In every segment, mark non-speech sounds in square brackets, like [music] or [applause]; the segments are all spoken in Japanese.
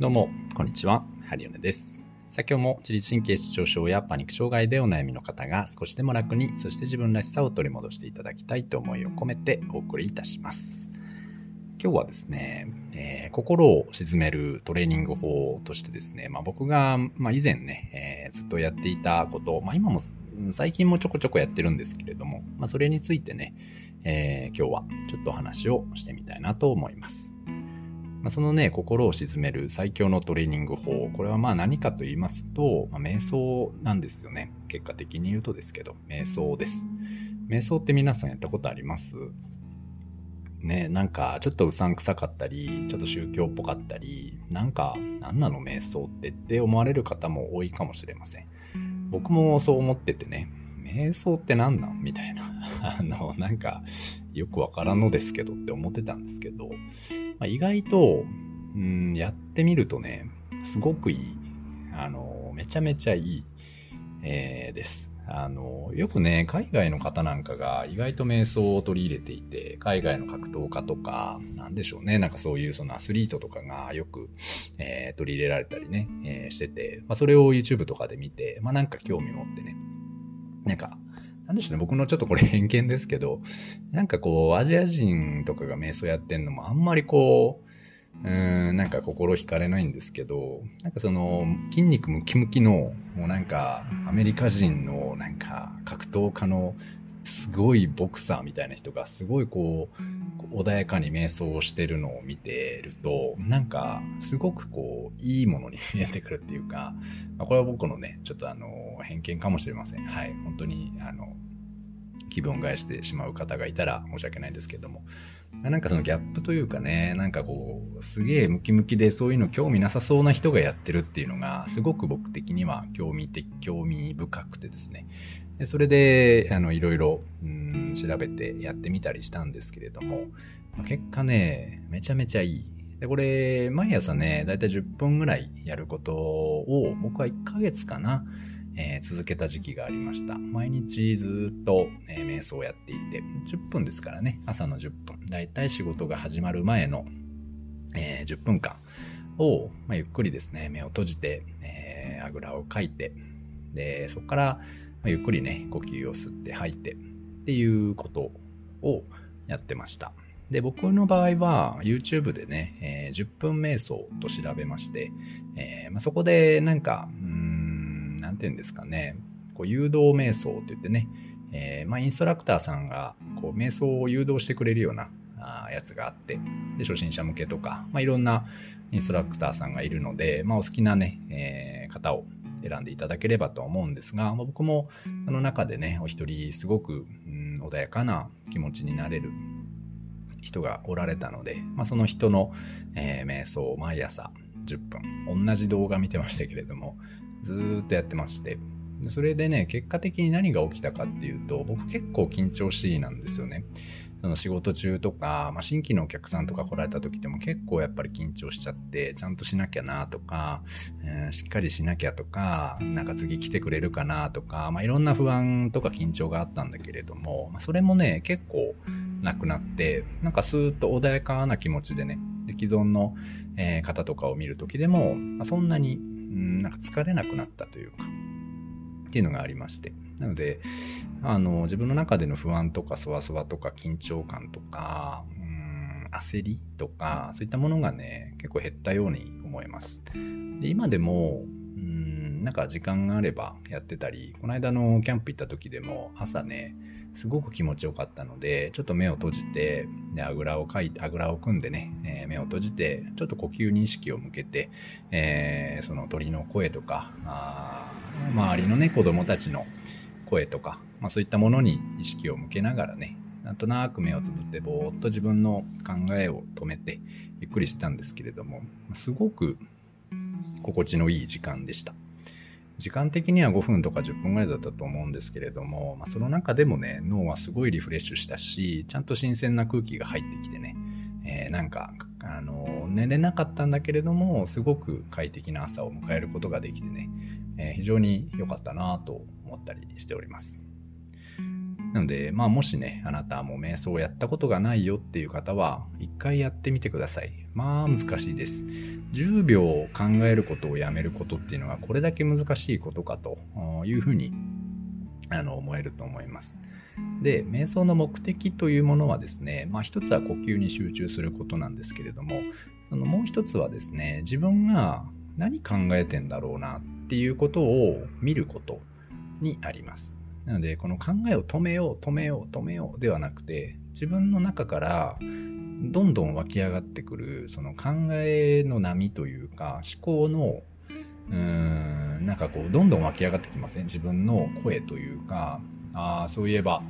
どうも、こんにちは。ハリオネです。さあ今日も自律神経失調症やパニック障害でお悩みの方が少しでも楽に、そして自分らしさを取り戻していただきたいと思いを込めてお送りいたします。今日はですね、えー、心を鎮めるトレーニング法としてですね、まあ、僕が、まあ、以前ね、えー、ずっとやっていたこと、まあ、今も最近もちょこちょこやってるんですけれども、まあ、それについてね、えー、今日はちょっとお話をしてみたいなと思います。まあ、そのね、心を鎮める最強のトレーニング法、これはまあ何かと言いますと、まあ、瞑想なんですよね。結果的に言うとですけど、瞑想です。瞑想って皆さんやったことあります？ね、なんかちょっとうさんくさかったり、ちょっと宗教っぽかったり、なんか何なの瞑想ってって思われる方も多いかもしれません。僕もそう思っててね、瞑想って何なん？みたいな。[laughs] あの、なんか、よくわからんのですけどって思ってたんですけど、まあ、意外と、うん、やってみるとね、すごくいい。あの、めちゃめちゃいい、えー、です。あの、よくね、海外の方なんかが意外と瞑想を取り入れていて、海外の格闘家とか、なんでしょうね、なんかそういうそのアスリートとかがよく、えー、取り入れられたりね、えー、してて、まあ、それを YouTube とかで見て、まあなんか興味持ってね、なんか、なんでしょうね、僕のちょっとこれ偏見ですけど、なんかこう、アジア人とかが瞑想やってんのもあんまりこう、うん、なんか心惹かれないんですけど、なんかその、筋肉ムキムキの、もうなんか、アメリカ人のなんか、格闘家のすごいボクサーみたいな人がすごいこう穏やかに瞑想をしてるのを見てるとなんかすごくこういいものに見えてくるっていうか、まあ、これは僕のねちょっとあの偏見かもしれません。はい。本当にあの気分を害してしまう方がいたら申し訳ないんですけども。なんかそのギャップというかね、なんかこう、すげえムキムキでそういうの興味なさそうな人がやってるっていうのが、すごく僕的には興味的、興味深くてですね。でそれで、あの、いろいろ、うん、調べてやってみたりしたんですけれども、結果ね、めちゃめちゃいい。で、これ、毎朝ね、だいたい10分ぐらいやることを、僕は1ヶ月かな、えー、続けた時期がありました。毎日ずっと、えー、瞑想をやっていて、10分ですからね、朝の10分。だいたい仕事が始まる前の、えー、10分間を、まあ、ゆっくりですね、目を閉じて、えあぐらをかいて、で、そこから、ゆっくりね、呼吸を吸って吐いてっていうことをやってました。で、僕の場合は YouTube でね、えー、10分瞑想と調べまして、えー、まあ、そこでなんか、うん、なんて言うんですかね、こう誘導瞑想って言ってね、えー、まあ、インストラクターさんがこう瞑想を誘導してくれるようなあやつがあって、で、初心者向けとか、まあ、いろんなインストラクターさんがいるので、まあ、お好きなね、え方を選んでいただければと思うんですが、まあ、僕もその中でね、お一人すごく、うん、穏やかな気持ちになれる人がおられたので、まあ、その人の、えー、瞑想を毎朝10分、同じ動画見てましたけれども、ずっとやってまして、それでね、結果的に何が起きたかっていうと、僕結構緊張しいなんですよね。その仕事中とか、まあ、新規のお客さんとか来られた時でも結構やっぱり緊張しちゃって、ちゃんとしなきゃなとか、えー、しっかりしなきゃとか、なんか次来てくれるかなとか、まあ、いろんな不安とか緊張があったんだけれども、まあ、それもね、結構なくなって、なんかスーッと穏やかな気持ちでね、で既存の、えー、方とかを見る時でも、まあ、そんなに、ん、なんか疲れなくなったというか、っていうのがありまして。なので、あの、自分の中での不安とかそわそわとか緊張感とか、うん、焦りとか、そういったものがね、結構減ったように思います。で今でも、うん、なんか時間があればやってたり、この間のキャンプ行った時でも朝ね、すごく気持ちよかったので、ちょっと目を閉じて、あぐらをかいて、あぐらを組んでね、えー、目を閉じて、ちょっと呼吸に意識を向けて、えー、その鳥の声とか、あ周りのね、子供たちの声とか、まあ、そういったものに意識を向けながらね、なんとなく目をつぶってぼーっと自分の考えを止めてゆっくりしてたんですけれども、すごく心地のいい時間でした。時間的には5分とか10分ぐらいだったと思うんですけれども、まあ、その中でもね、脳はすごいリフレッシュしたし、ちゃんと新鮮な空気が入ってきてね、えー、なんか、あの、寝れなかったんだけれども、すごく快適な朝を迎えることができてね、えー、非常に良かったなと思ったりしております。なので、まあもしね、あなたも瞑想をやったことがないよっていう方は、一回やってみてください。まあ難しいです。10秒考えることをやめることっていうのがこれだけ難しいことかというふうにあの思えると思います。で、瞑想の目的というものはですね、まあ一つは呼吸に集中することなんですけれども、そのもう一つはですね、自分が何考えてんだろうなっていうことを見ることにあります。なので、この考えを止めよう、止めよう、止めようではなくて、自分の中からどんどん湧き上がってくる、その考えの波というか、思考の、うーん、なんかこう、どんどん湧き上がってきません、自分の声というか、ああ、そういえば、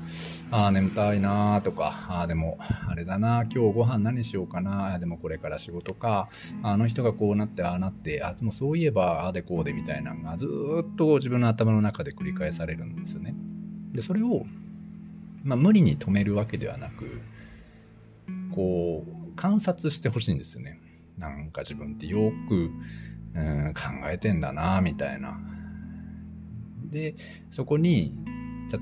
ああ、眠たいなとか、ああ、でも、あれだな今日ご飯何しようかなでもこれから仕事か、あの人がこうなって、ああなって、あ、でもそういえば、ああでこうでみたいなのがずっと自分の頭の中で繰り返されるんですよね。で、それを、まあ、無理に止めるわけではなく、こう、観察してほしいんですよね。なんか自分ってよく、うん、考えてんだなみたいな。で、そこに、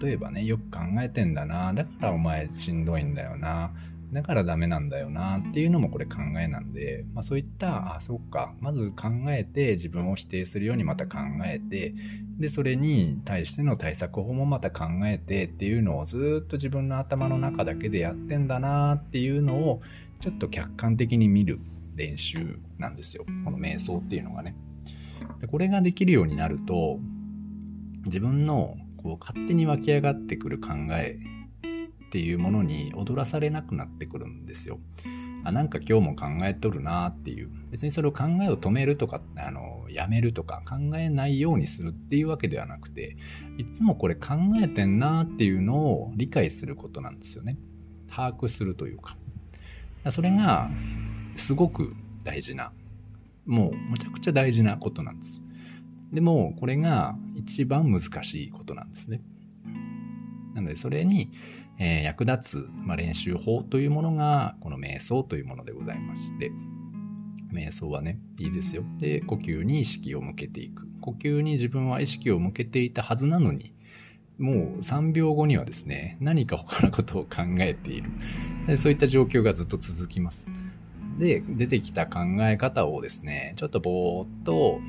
例えばね、よく考えてんだな、だからお前しんどいんだよな、だからダメなんだよなっていうのもこれ考えなんで、まあそういった、あ、そっか、まず考えて自分を否定するようにまた考えて、で、それに対しての対策法もまた考えてっていうのをずっと自分の頭の中だけでやってんだなっていうのをちょっと客観的に見る練習なんですよ。この瞑想っていうのがね。でこれができるようになると、自分のこう勝手に湧き上がってくる考えっていうものに踊らされなくなってくるんですよ。あなんか今日も考えとるなっていう別にそれを考えを止めるとかあのやめるとか考えないようにするっていうわけではなくていつもこれ考えてんなっていうのを理解することなんですよね把握するというかかそれがすごく大事なもうむちゃくちゃ大事なことなんですでも、これが一番難しいことなんですね。なので、それに、えー、役立つ、まあ、練習法というものが、この瞑想というものでございまして、瞑想はね、いいですよ。で、呼吸に意識を向けていく。呼吸に自分は意識を向けていたはずなのに、もう3秒後にはですね、何か他のことを考えている。でそういった状況がずっと続きます。で、出てきた考え方をですね、ちょっとぼーっと、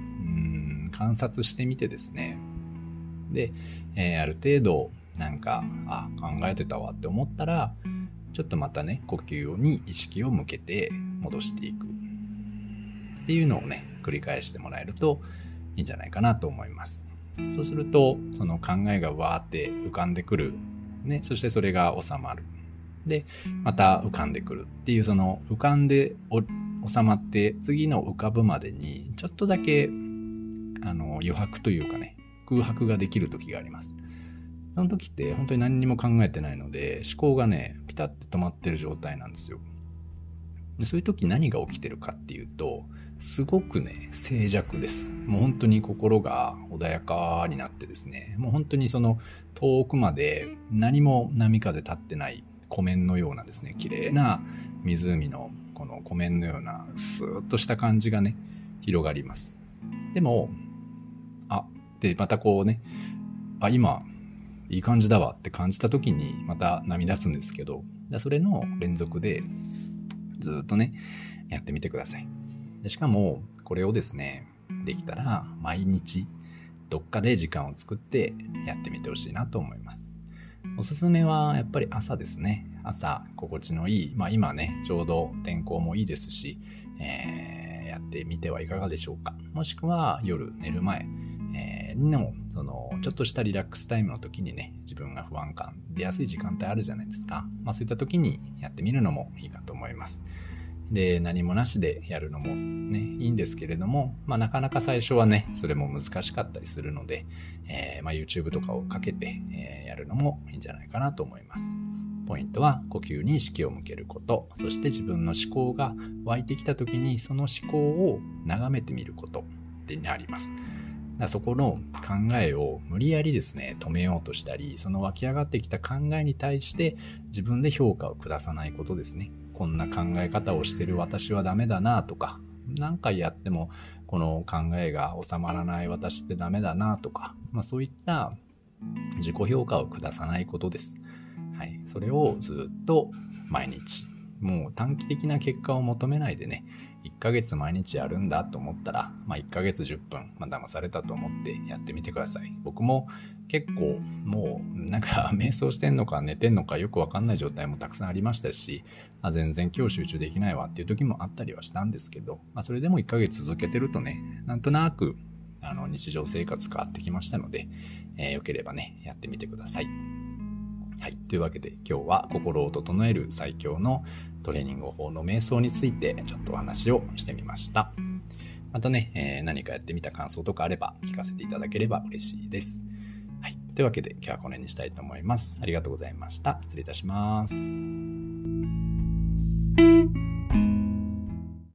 観察してみてですね。で、えー、ある程度、なんか、あ、考えてたわって思ったら、ちょっとまたね、呼吸に意識を向けて戻していく。っていうのをね、繰り返してもらえるといいんじゃないかなと思います。そうすると、その考えがわーって浮かんでくる。ね、そしてそれが収まる。で、また浮かんでくるっていう、その浮かんで収まって、次の浮かぶまでに、ちょっとだけあの余白というかね、空白ができる時があります。その時って本当に何にも考えてないので、思考がね、ピタッて止まってる状態なんですよ。でそういう時何が起きてるかっていうと、すごくね、静寂です。もう本当に心が穏やかになってですね、もう本当にその遠くまで何も波風立ってない湖面のようなですね、綺麗な湖のこの湖面のようなスーッとした感じがね、広がります。でもあ、で、またこうね、あ、今、いい感じだわって感じた時にまた波立つんですけど、それの連続でずっとね、やってみてください。でしかも、これをですね、できたら毎日どっかで時間を作ってやってみてほしいなと思います。おすすめはやっぱり朝ですね。朝心地のいい、まあ今ね、ちょうど天候もいいですし、えー、やってみてはいかがでしょうか。もしくは夜寝る前、えー、でも、その、ちょっとしたリラックスタイムの時にね、自分が不安感出やすい時間帯あるじゃないですか。まあそういった時にやってみるのもいいかと思います。で、何もなしでやるのもね、いいんですけれども、まあなかなか最初はね、それも難しかったりするので、えー、まあ YouTube とかをかけて、えー、やるのもいいんじゃないかなと思います。ポイントは呼吸に意識を向けること、そして自分の思考が湧いてきた時にその思考を眺めてみることってあります。だそこの考えを無理やりですね、止めようとしたり、その湧き上がってきた考えに対して自分で評価を下さないことですね。こんな考え方をしてる私はダメだなとか、何回やってもこの考えが収まらない私ってダメだなとか、まあそういった自己評価を下さないことです。はい、それをずっと毎日、もう短期的な結果を求めないでね、1ヶ月毎日やるんだと思ったら、まあ、1ヶ月10分、まあ、騙されたと思ってやってみてください。僕も結構もうなんか [laughs] 瞑想してんのか寝てんのかよくわかんない状態もたくさんありましたし、あ、全然今日集中できないわっていう時もあったりはしたんですけど、まあ、それでも1ヶ月続けてるとね、なんとなくあの日常生活変わってきましたので、えー、よければね、やってみてください。はい。というわけで今日は心を整える最強のトレーニング法の瞑想についてちょっとお話をしてみました。またね、えー、何かやってみた感想とかあれば聞かせていただければ嬉しいです。はい。というわけで今日はこの辺にしたいと思います。ありがとうございました。失礼いたします。